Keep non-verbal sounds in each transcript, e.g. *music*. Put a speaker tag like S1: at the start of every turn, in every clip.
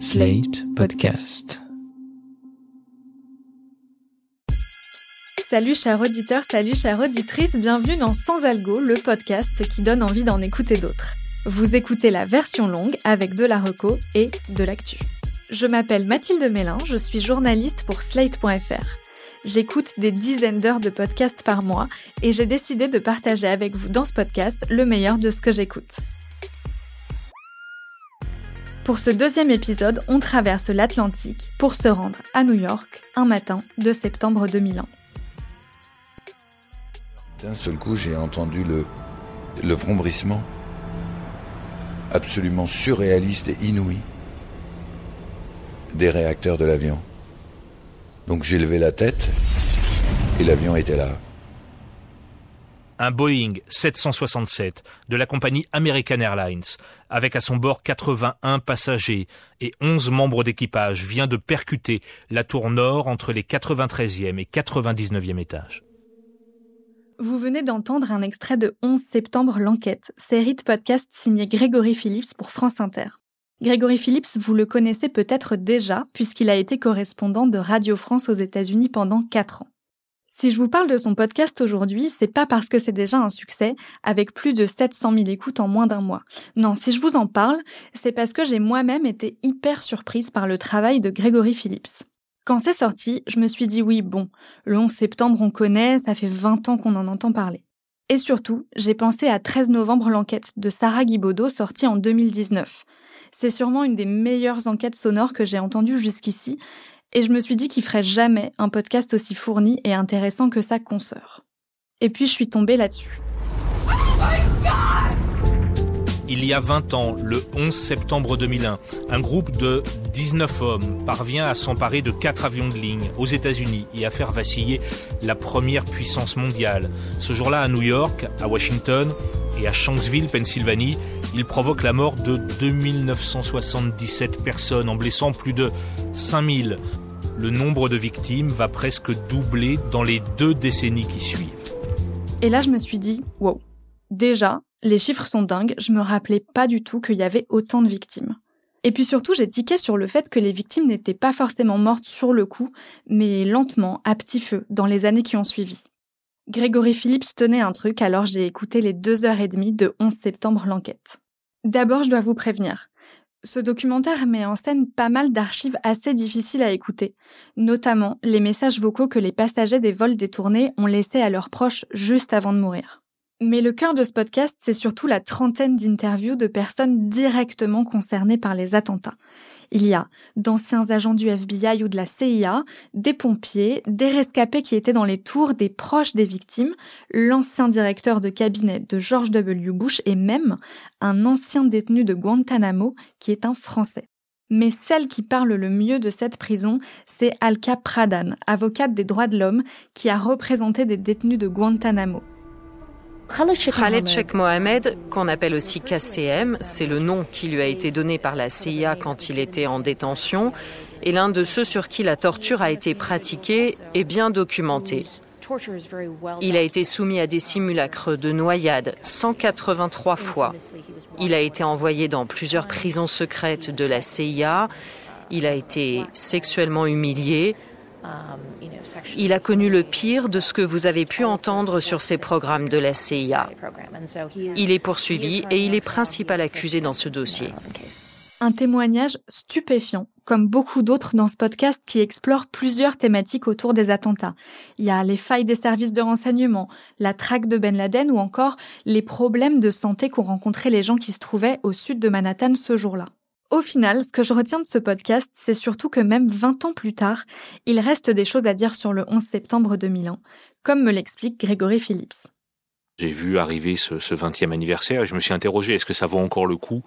S1: Slate Podcast.
S2: Salut chers auditeurs, salut chères auditrices, bienvenue dans Sans Algo, le podcast qui donne envie d'en écouter d'autres. Vous écoutez la version longue avec de la reco et de l'actu. Je m'appelle Mathilde Mélin, je suis journaliste pour Slate.fr. J'écoute des dizaines d'heures de podcasts par mois et j'ai décidé de partager avec vous dans ce podcast le meilleur de ce que j'écoute. Pour ce deuxième épisode, on traverse l'Atlantique pour se rendre à New York un matin de septembre 2001.
S3: D'un seul coup, j'ai entendu le, le absolument surréaliste et inouï des réacteurs de l'avion. Donc j'ai levé la tête et l'avion était là
S4: un Boeing 767 de la compagnie American Airlines, avec à son bord 81 passagers et 11 membres d'équipage, vient de percuter la tour nord entre les 93e et 99e étages.
S2: Vous venez d'entendre un extrait de 11 septembre l'enquête, série de podcast signée Grégory Phillips pour France Inter. Grégory Phillips, vous le connaissez peut-être déjà, puisqu'il a été correspondant de Radio France aux États-Unis pendant 4 ans. Si je vous parle de son podcast aujourd'hui, c'est pas parce que c'est déjà un succès, avec plus de 700 000 écoutes en moins d'un mois. Non, si je vous en parle, c'est parce que j'ai moi-même été hyper surprise par le travail de Grégory Phillips. Quand c'est sorti, je me suis dit oui, bon, le 11 septembre on connaît, ça fait 20 ans qu'on en entend parler. Et surtout, j'ai pensé à 13 novembre l'enquête de Sarah Guibaudot sortie en 2019. C'est sûrement une des meilleures enquêtes sonores que j'ai entendues jusqu'ici, et je me suis dit qu'il ferait jamais un podcast aussi fourni et intéressant que sa consoeur. Et puis je suis tombée là-dessus.
S4: Il y a 20 ans, le 11 septembre 2001, un groupe de 19 hommes parvient à s'emparer de quatre avions de ligne aux États-Unis et à faire vaciller la première puissance mondiale. Ce jour-là, à New York, à Washington et à Shanksville, Pennsylvanie, il provoque la mort de 2977 personnes en blessant plus de 5000 le nombre de victimes va presque doubler dans les deux décennies qui suivent.
S2: Et là, je me suis dit, wow, déjà, les chiffres sont dingues, je me rappelais pas du tout qu'il y avait autant de victimes. Et puis surtout, j'ai tiqué sur le fait que les victimes n'étaient pas forcément mortes sur le coup, mais lentement, à petit feu, dans les années qui ont suivi. Grégory Phillips tenait un truc, alors j'ai écouté les deux heures et demie de 11 septembre l'enquête. D'abord, je dois vous prévenir. Ce documentaire met en scène pas mal d'archives assez difficiles à écouter, notamment les messages vocaux que les passagers des vols détournés ont laissés à leurs proches juste avant de mourir. Mais le cœur de ce podcast, c'est surtout la trentaine d'interviews de personnes directement concernées par les attentats. Il y a d'anciens agents du FBI ou de la CIA, des pompiers, des rescapés qui étaient dans les tours, des proches des victimes, l'ancien directeur de cabinet de George W. Bush et même un ancien détenu de Guantanamo qui est un Français. Mais celle qui parle le mieux de cette prison, c'est Alka Pradhan, avocate des droits de l'homme, qui a représenté des détenus de Guantanamo.
S5: Khaled Sheikh Mohamed, qu'on appelle aussi KCM, c'est le nom qui lui a été donné par la CIA quand il était en détention, est l'un de ceux sur qui la torture a été pratiquée et bien documentée. Il a été soumis à des simulacres de noyade 183 fois. Il a été envoyé dans plusieurs prisons secrètes de la CIA. Il a été sexuellement humilié, il a connu le pire de ce que vous avez pu entendre sur ces programmes de la CIA. Il est poursuivi et il est principal accusé dans ce dossier.
S2: Un témoignage stupéfiant, comme beaucoup d'autres dans ce podcast qui explore plusieurs thématiques autour des attentats. Il y a les failles des services de renseignement, la traque de Ben Laden ou encore les problèmes de santé qu'ont rencontrés les gens qui se trouvaient au sud de Manhattan ce jour-là. Au final, ce que je retiens de ce podcast, c'est surtout que même 20 ans plus tard, il reste des choses à dire sur le 11 septembre 2001, comme me l'explique Grégory Phillips.
S4: J'ai vu arriver ce, ce 20e anniversaire et je me suis interrogé, est-ce que ça vaut encore le coup?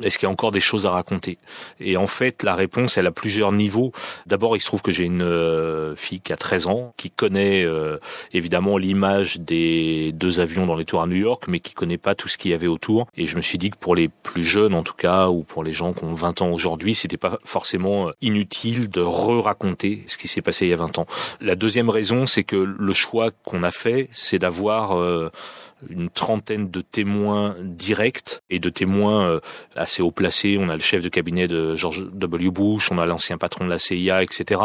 S4: Est-ce qu'il y a encore des choses à raconter? Et en fait, la réponse, elle a plusieurs niveaux. D'abord, il se trouve que j'ai une euh, fille qui a 13 ans, qui connaît euh, évidemment l'image des deux avions dans les tours à New York, mais qui connaît pas tout ce qu'il y avait autour. Et je me suis dit que pour les plus jeunes, en tout cas, ou pour les gens qui ont 20 ans aujourd'hui, c'était pas forcément euh, inutile de re-raconter ce qui s'est passé il y a 20 ans. La deuxième raison, c'est que le choix qu'on a fait, c'est d'avoir une trentaine de témoins directs et de témoins euh, assez haut placés. On a le chef de cabinet de George W. Bush, on a l'ancien patron de la CIA, etc.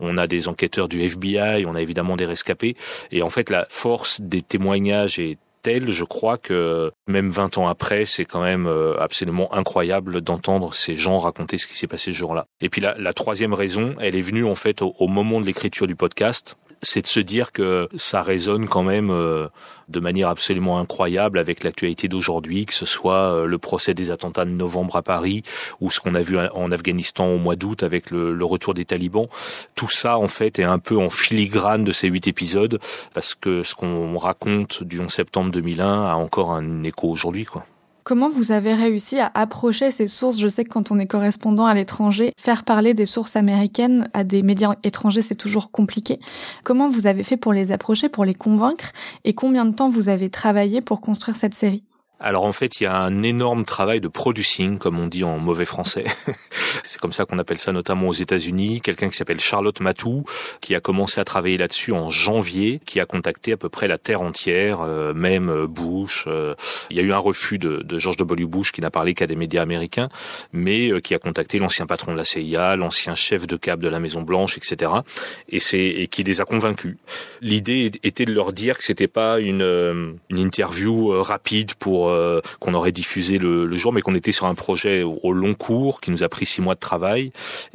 S4: On a des enquêteurs du FBI, on a évidemment des rescapés. Et en fait, la force des témoignages est telle, je crois que même 20 ans après, c'est quand même euh, absolument incroyable d'entendre ces gens raconter ce qui s'est passé ce jour-là. Et puis la, la, troisième raison, elle est venue en fait au moment de l'écriture du podcast c'est de se dire que ça résonne quand même euh, de manière absolument incroyable avec l'actualité d'aujourd'hui, que ce soit euh, le procès des attentats de novembre à Paris ou ce qu'on a vu en Afghanistan au mois d'août avec le, retour des talibans. Tout ça, en fait, est un peu en filigrane de ces huit épisodes parce que ce qu'on raconte du 11 septembre 2001 a encore un écho aujourd'hui, quoi.
S2: Comment vous avez réussi à approcher ces sources? Je sais que quand on est correspondant à l'étranger, faire parler des sources américaines à des médias étrangers, c'est toujours compliqué. Comment vous avez fait pour les approcher, pour les convaincre? Et combien de temps vous avez travaillé pour construire cette série?
S4: Alors en fait, il y a un énorme travail de producing, comme on dit en mauvais français. *laughs* c'est comme ça qu'on appelle ça notamment aux États-Unis. Quelqu'un qui s'appelle Charlotte Matou, qui a commencé à travailler là-dessus en janvier, qui a contacté à peu près la terre entière, euh, même euh, Bush. Euh, il y a eu un refus de, de George W. Bush qui n'a parlé qu'à des médias américains, mais qui a contacté l'ancien patron de la CIA, l'ancien chef de cap de la Maison Blanche, etc. Et c'est et qui les a convaincus. L'idée était de leur dire que c'était pas une une interview rapide pour euh, qu'on aurait diffusé le, jour, mais qu'on était sur un projet au, long cours qui nous a pris six mois de travail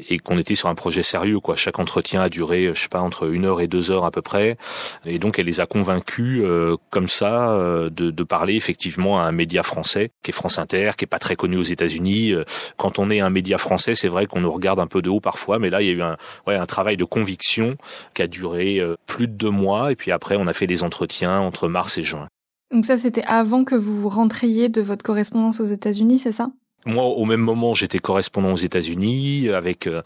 S4: et qu'on était sur un projet sérieux. Quoi. Chaque entretien a duré, je sais pas, entre une heure et deux heures à peu près. Et donc elle les a convaincus euh, comme ça euh, de, de, parler effectivement à un média français qui est France Inter, qui est pas très connu aux États-Unis. Quand on est un média français, c'est vrai qu'on nous regarde un peu de haut parfois, mais là il y a eu un, ouais, un travail de conviction qui a duré plus de deux mois. Et puis après, on a fait des entretiens entre mars et juin.
S2: Donc ça, c'était avant que vous rentriez de votre correspondance aux États-Unis, c'est ça?
S4: Moi, au même moment, j'étais correspondant aux États-Unis avec euh,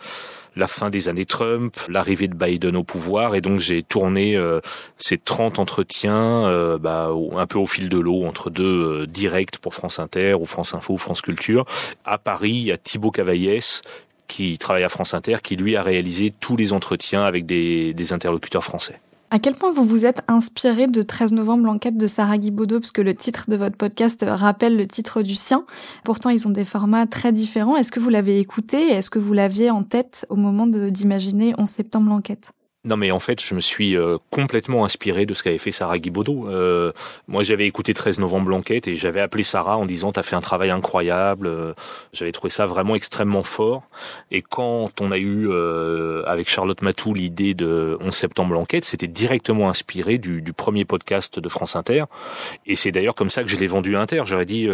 S4: la fin des années Trump, l'arrivée de Biden au pouvoir, et donc j'ai tourné euh, ces 30 entretiens euh, bah, un peu au fil de l'eau entre deux directs pour France Inter ou France Info ou France Culture. À Paris, a Thibaut Cavaillès qui travaille à France Inter, qui lui a réalisé tous les entretiens avec des interlocuteurs français.
S2: À quel point vous vous êtes inspiré de 13 novembre, l'enquête de Sarah Guibaudot, parce que le titre de votre podcast rappelle le titre du sien. Pourtant, ils ont des formats très différents. Est-ce que vous l'avez écouté est-ce que vous l'aviez en tête au moment d'imaginer 11 septembre l'enquête?
S4: Non mais en fait, je me suis euh, complètement inspiré de ce qu'avait fait Sarah Guibaudot. Euh, moi, j'avais écouté 13 novembre l'enquête et j'avais appelé Sarah en disant "T'as fait un travail incroyable." Euh, j'avais trouvé ça vraiment extrêmement fort. Et quand on a eu euh, avec Charlotte Matou l'idée de 11 septembre l'enquête, c'était directement inspiré du, du, premier podcast de France Inter. Et c'est d'ailleurs comme ça que je l'ai vendu à Inter. J'aurais dit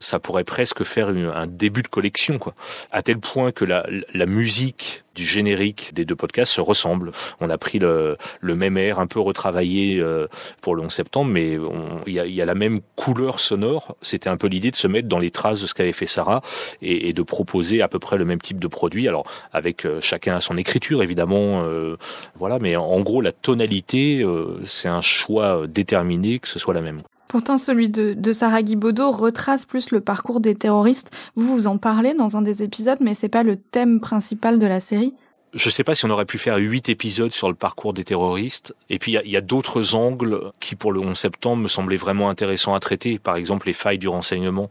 S4: ça pourrait presque faire un début de collection, quoi. À tel point que la, la musique du générique des deux podcasts se ressemble. On a pris le, le même air un peu retravaillé euh, pour le 11 septembre, mais il y a, y a, la même couleur sonore. C'était un peu l'idée de se mettre dans les traces de ce qu'avait fait Sarah et, et, de proposer à peu près le même type de produit. Alors avec euh, chacun à son écriture évidemment, euh, voilà, mais en gros la tonalité, c'est un choix déterminé que ce soit la même.
S2: Pourtant, celui de, de Sarah Guibaudot retrace plus le parcours des terroristes. Vous vous en parlez dans un des épisodes, mais c'est pas le thème principal de la série.
S4: Je ne sais pas si on aurait pu faire huit épisodes sur le parcours des terroristes. Et puis il y a, d'autres angles qui, pour le 11 septembre, me semblaient vraiment intéressants à traiter. Par exemple, les failles du renseignement.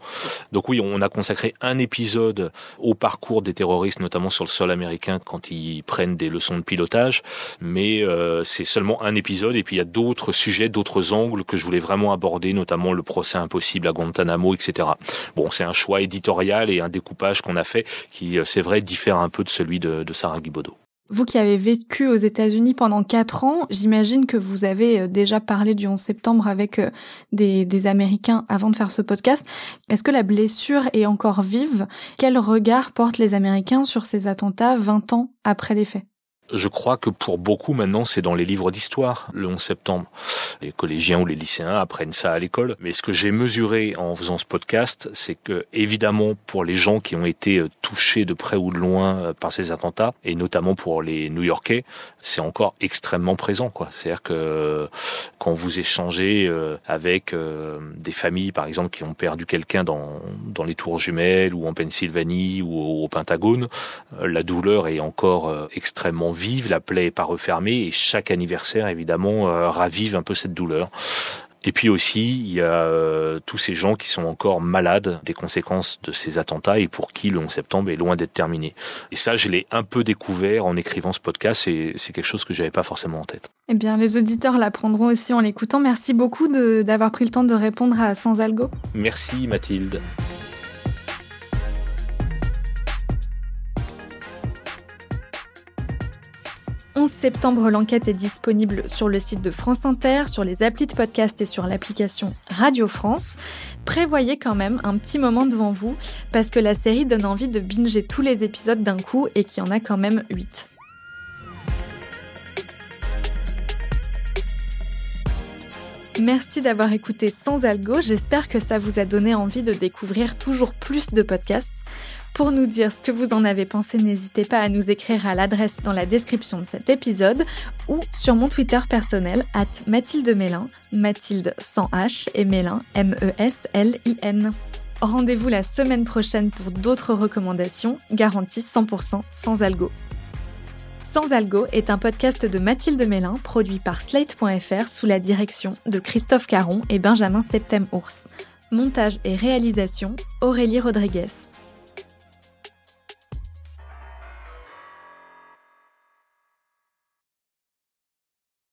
S4: Donc oui, on a consacré un épisode au parcours des terroristes, notamment sur le sol américain quand ils prennent des leçons de pilotage. Mais euh, c'est seulement un épisode. Et puis il y a d'autres sujets, d'autres angles que je voulais vraiment aborder, notamment le procès impossible à Guantanamo, etc. Bon, c'est un choix éditorial et un découpage qu'on a fait qui, euh, c'est vrai, diffère un peu de celui de, de Sarah Guibaudot.
S2: Vous qui avez vécu aux États-Unis pendant quatre ans, j'imagine que vous avez euh, déjà parlé du 11 septembre avec euh, des, des Américains avant de faire ce podcast. Est-ce que la blessure est encore vive? Quel regard portent les Américains sur ces attentats 20 ans après les faits?
S4: Je crois que pour beaucoup maintenant, c'est dans les livres d'histoire, le 11 septembre. Les collégiens ou les lycéens apprennent ça à l'école. Mais ce que j'ai mesuré en faisant ce podcast, c'est que évidemment pour les gens qui ont été euh, touchés de près ou de loin euh, par ces attentats, et notamment pour les New-Yorkais, c'est encore extrêmement présent. C'est-à-dire que euh, quand vous échangez avec des familles, par exemple, qui ont perdu quelqu'un dans, dans les tours jumelles ou en Pennsylvanie ou au Pentagone, la douleur est encore extrêmement vive, la plaie est pas refermée et chaque anniversaire évidemment euh, ravive un peu cette douleur. Et puis aussi, il y a euh, tous ces gens qui sont encore malades des conséquences de ces attentats et pour qui le 11 septembre est loin d'être terminé. Et ça, je l'ai un peu découvert en écrivant ce podcast et c'est quelque chose que j'avais pas forcément en tête.
S2: Eh bien, les auditeurs l'apprendront aussi en l'écoutant. Merci beaucoup d'avoir pris le temps de répondre à Sans Algo.
S4: Merci Mathilde.
S2: 11 septembre, l'enquête est disponible sur le site de France Inter, sur les applis de podcast et sur l'application Radio France. Prévoyez quand même un petit moment devant vous parce que la série donne envie de binger tous les épisodes d'un coup et qu'il y en a quand même 8. Merci d'avoir écouté Sans Algo, j'espère que ça vous a donné envie de découvrir toujours plus de podcasts. Pour nous dire ce que vous en avez pensé, n'hésitez pas à nous écrire à l'adresse dans la description de cet épisode ou sur mon Twitter personnel, at Mathilde Mélin, Mathilde sans H et Mélin, M-E-S-L-I-N. Rendez-vous la semaine prochaine pour d'autres recommandations garanties 100% sans algo. Sans Algo est un podcast de Mathilde Mélin produit par Slate.fr sous la direction de Christophe Caron et Benjamin Septem-Ours. Montage et réalisation Aurélie Rodriguez.